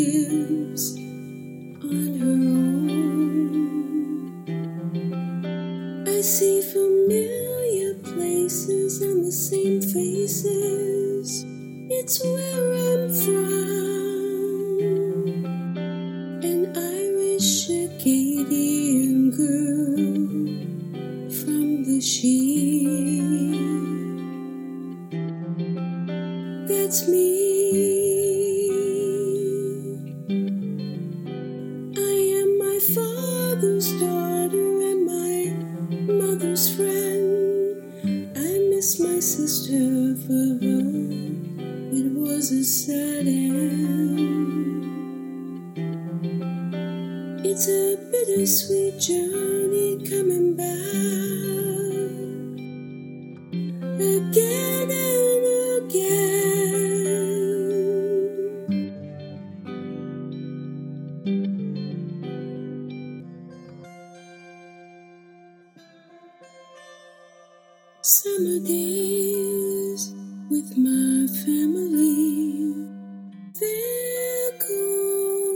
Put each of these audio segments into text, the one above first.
lives on her own. I see familiar places and the same faces. It's where I'm from. An Irish Acadian girl from the sheep. That's me. Daughter and my mother's friend. I miss my sister for her. It was a sad end. It's a bittersweet journey coming back Summer days with my family. There goes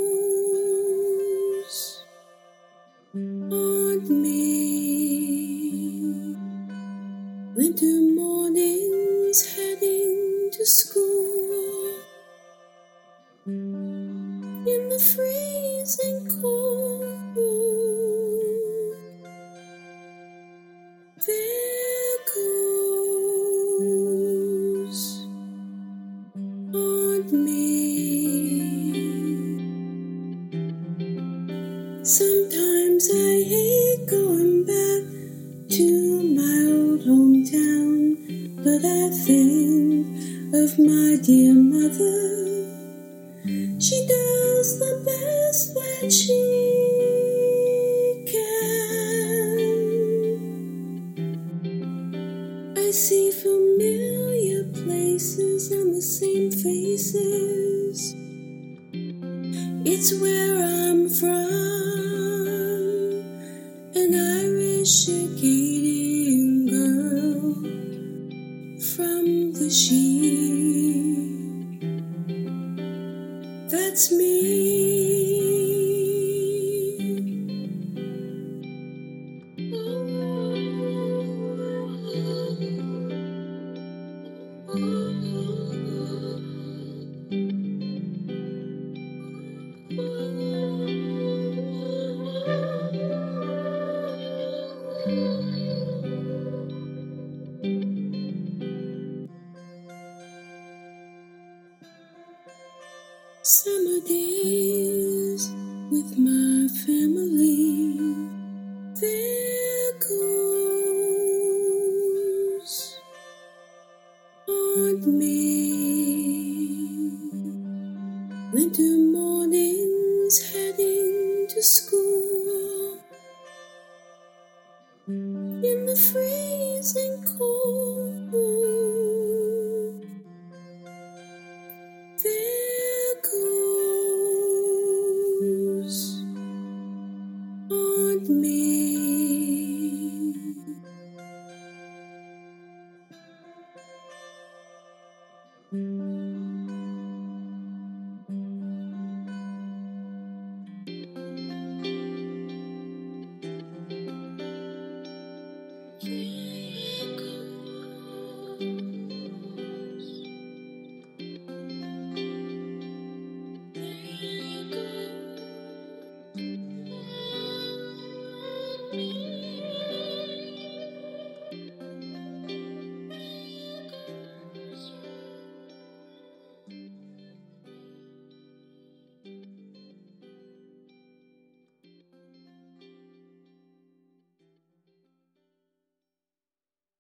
on me. Winter mornings heading to school in the freezing cold. On me. Sometimes I hate going back to my old hometown, but I think of my dear mother. She does the best that she can. I see familiar places and the same faces. It's where I'm from, an Irish Acadian girl from the sheep. That's me. Summer days with my family. There goes on me. School in the freezing cold. There goes on me. Yeah.